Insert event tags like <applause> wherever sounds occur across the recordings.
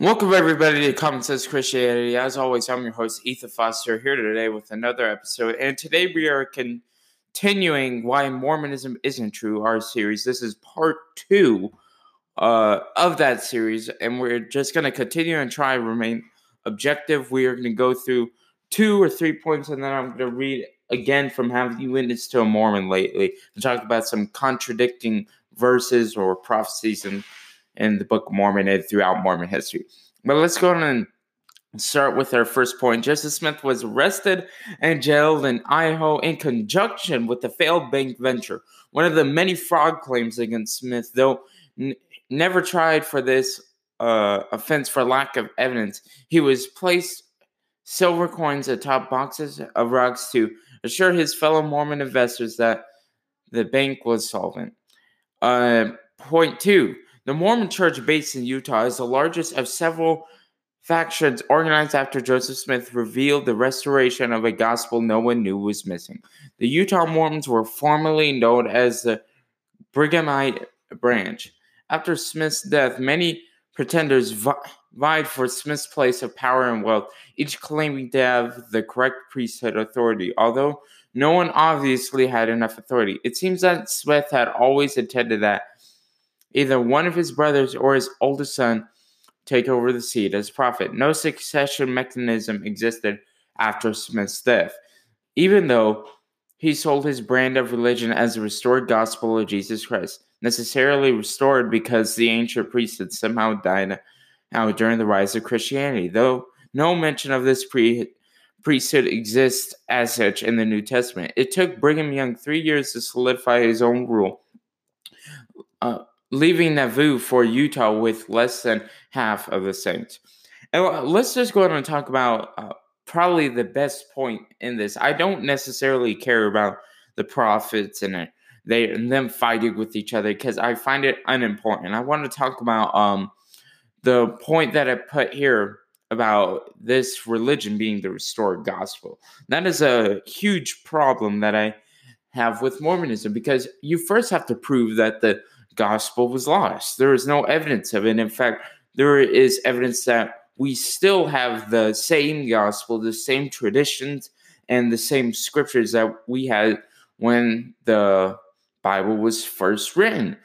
Welcome everybody to Common Sense Christianity. As always, I'm your host Ethan Foster here today with another episode, and today we are continuing why Mormonism isn't true. Our series. This is part two uh, of that series, and we're just going to continue and try and remain objective. We are going to go through two or three points, and then I'm going to read again from Have You Witnessed to a Mormon lately and talk about some contradicting verses or prophecies in, in the Book of Mormon and throughout Mormon history. But let's go on and start with our first point. Joseph Smith was arrested and jailed in Idaho in conjunction with the failed bank venture. One of the many fraud claims against Smith, though n- never tried for this uh, offense for lack of evidence, he was placed silver coins atop boxes of rocks to assure his fellow Mormon investors that the bank was solvent. Uh, point two the Mormon church based in Utah is the largest of several factions organized after Joseph Smith revealed the restoration of a gospel no one knew was missing. The Utah Mormons were formerly known as the Brighamite branch. After Smith's death, many pretenders vied for Smith's place of power and wealth, each claiming to have the correct priesthood authority, although no one obviously had enough authority. It seems that Smith had always intended that either one of his brothers or his oldest son take over the seat as prophet. No succession mechanism existed after Smith's death, even though he sold his brand of religion as the restored gospel of Jesus Christ, necessarily restored because the ancient priesthood somehow died out during the rise of Christianity, though no mention of this pre- priesthood exists as such in the New Testament. It took Brigham Young three years to solidify his own rule, uh, leaving Nauvoo for Utah with less than half of the saints. And let's just go ahead and talk about uh, probably the best point in this. I don't necessarily care about the prophets and they and them fighting with each other because I find it unimportant. I want to talk about um, the point that I put here about this religion being the restored gospel. That is a huge problem that I have with Mormonism because you first have to prove that the gospel was lost. There is no evidence of it. In fact, there is evidence that we still have the same gospel, the same traditions, and the same scriptures that we had when the Bible was first written.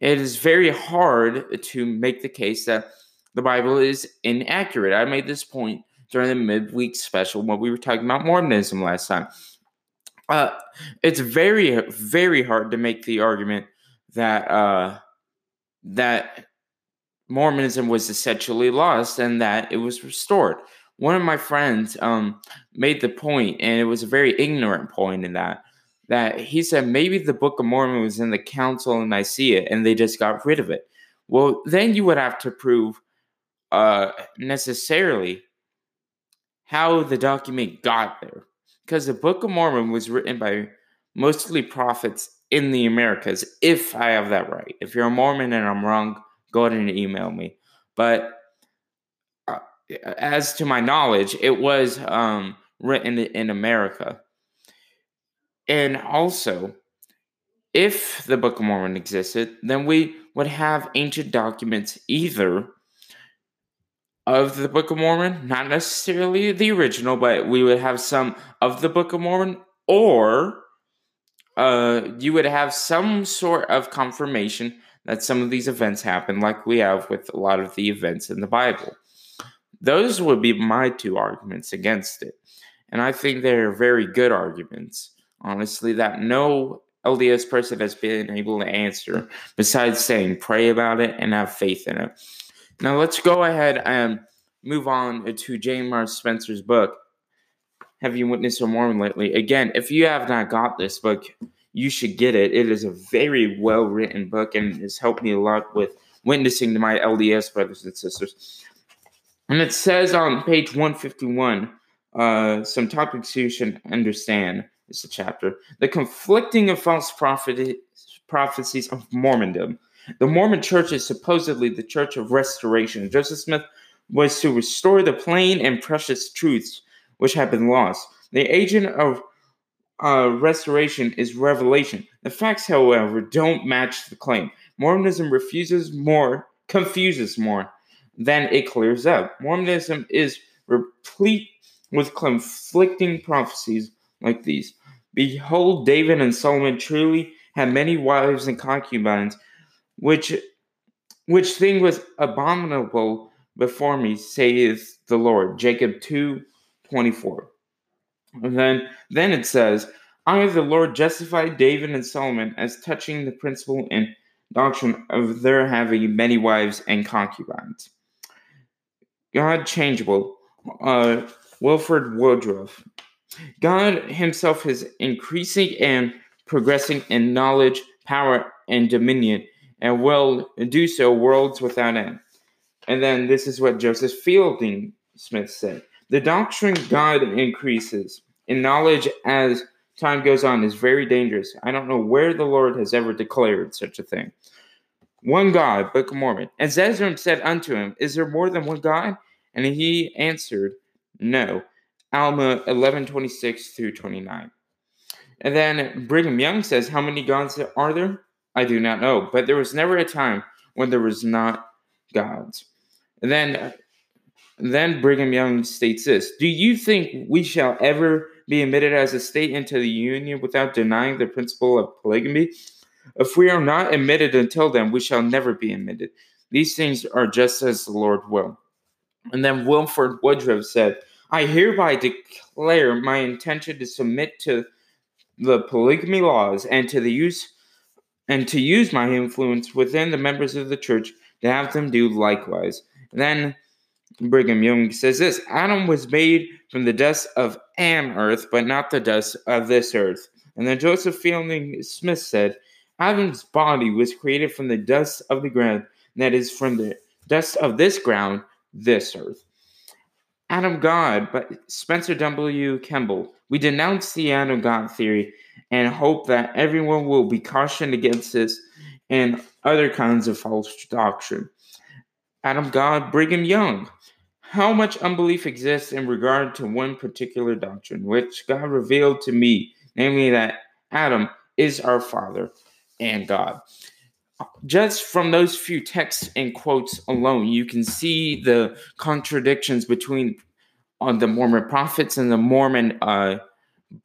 It is very hard to make the case that the Bible is inaccurate. I made this point during the midweek special when we were talking about Mormonism last time. Uh, it's very, very hard to make the argument that uh, that Mormonism was essentially lost and that it was restored. One of my friends um, made the point, and it was a very ignorant point in that that he said maybe the Book of Mormon was in the Council of Nicaea and they just got rid of it. Well, then you would have to prove uh, necessarily how the document got there. Because the Book of Mormon was written by mostly prophets in the Americas, if I have that right. If you're a Mormon and I'm wrong, go ahead and email me. But uh, as to my knowledge, it was um, written in America. And also, if the Book of Mormon existed, then we would have ancient documents either of the Book of Mormon, not necessarily the original, but we would have some of the Book of Mormon, or uh, you would have some sort of confirmation that some of these events happen, like we have with a lot of the events in the Bible. Those would be my two arguments against it. And I think they're very good arguments, honestly, that no LDS person has been able to answer besides saying pray about it and have faith in it. Now let's go ahead and move on to J. Mark Spencer's book. Have you witnessed a Mormon lately? Again, if you have not got this book, you should get it. It is a very well written book and has helped me a lot with witnessing to my LDS brothers and sisters. And it says on page 151 uh, some topics you should understand. Is the chapter the conflicting of false prophecies of Mormondom. The Mormon Church is supposedly the Church of Restoration. Joseph Smith was to restore the plain and precious truths which had been lost. The agent of uh, restoration is revelation. The facts, however, don't match the claim. Mormonism refuses more, confuses more. then it clears up. Mormonism is replete with conflicting prophecies like these. Behold, David and Solomon truly had many wives and concubines, which which thing was abominable before me, saith the Lord. Jacob 2 24. And then then it says, I the Lord justified David and Solomon as touching the principle and doctrine of their having many wives and concubines. God changeable. Uh, Wilford Woodruff. God Himself is increasing and progressing in knowledge, power, and dominion, and will do so worlds without end. And then this is what Joseph Fielding Smith said The doctrine God increases in knowledge as time goes on is very dangerous. I don't know where the Lord has ever declared such a thing. One God, Book of Mormon. And Zeezrom said unto him, Is there more than one God? And he answered, No. Alma 11 26 through 29. And then Brigham Young says, How many gods are there? I do not know, but there was never a time when there was not gods. And then, then Brigham Young states this Do you think we shall ever be admitted as a state into the union without denying the principle of polygamy? If we are not admitted until then, we shall never be admitted. These things are just as the Lord will. And then Wilford Woodruff said, I hereby declare my intention to submit to the polygamy laws and to the use and to use my influence within the members of the church to have them do likewise. Then Brigham Young says this Adam was made from the dust of an earth, but not the dust of this earth. And then Joseph Fielding Smith said, Adam's body was created from the dust of the ground, that is, from the dust of this ground, this earth. Adam God, but Spencer W. Kimball. We denounce the Adam God theory and hope that everyone will be cautioned against this and other kinds of false doctrine. Adam God, Brigham Young. How much unbelief exists in regard to one particular doctrine, which God revealed to me, namely that Adam is our Father and God. Just from those few texts and quotes alone, you can see the contradictions between on the Mormon prophets and the Mormon uh,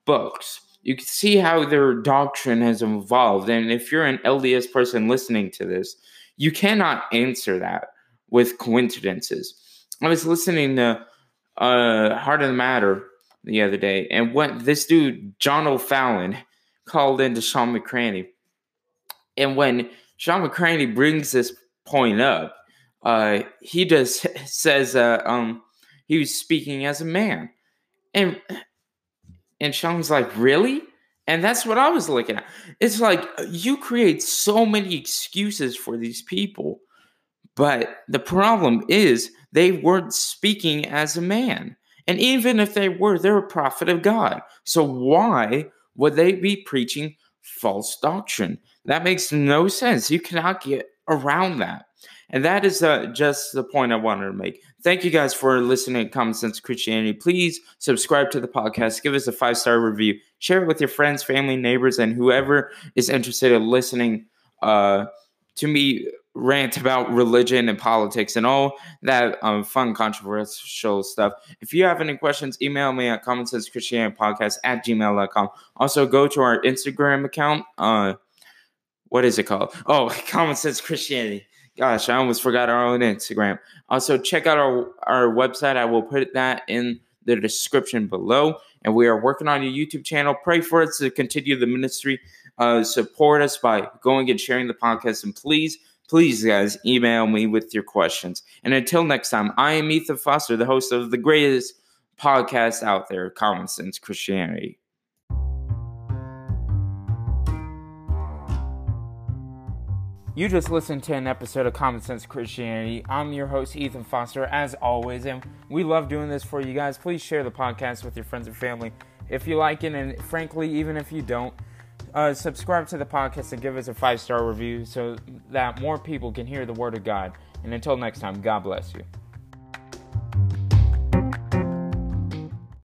books. You can see how their doctrine has evolved. And if you're an LDS person listening to this, you cannot answer that with coincidences. I was listening to uh, Heart of the Matter the other day, and what this dude, John O'Fallon, called into Sean McCraney. And when Sean McCraney brings this point up, uh, he just <laughs> says, uh, um, he was speaking as a man. And and Sean's like, really? And that's what I was looking at. It's like you create so many excuses for these people. But the problem is they weren't speaking as a man. And even if they were, they're a prophet of God. So why would they be preaching false doctrine? That makes no sense. You cannot get around that. And that is uh, just the point I wanted to make. Thank you guys for listening to Common Sense Christianity. Please subscribe to the podcast, give us a five star review, share it with your friends, family, neighbors, and whoever is interested in listening uh, to me rant about religion and politics and all that um, fun, controversial stuff. If you have any questions, email me at Common Sense Christianity Podcast at gmail.com. Also, go to our Instagram account. Uh, what is it called? Oh, <laughs> Common Sense Christianity. Gosh, I almost forgot our own Instagram. Also, check out our, our website. I will put that in the description below. And we are working on a YouTube channel. Pray for us to continue the ministry. Uh, support us by going and sharing the podcast. And please, please, guys, email me with your questions. And until next time, I am Ethan Foster, the host of the greatest podcast out there, Common Sense Christianity. You just listened to an episode of Common Sense Christianity. I'm your host, Ethan Foster, as always, and we love doing this for you guys. Please share the podcast with your friends and family if you like it, and frankly, even if you don't, uh, subscribe to the podcast and give us a five star review so that more people can hear the Word of God. And until next time, God bless you.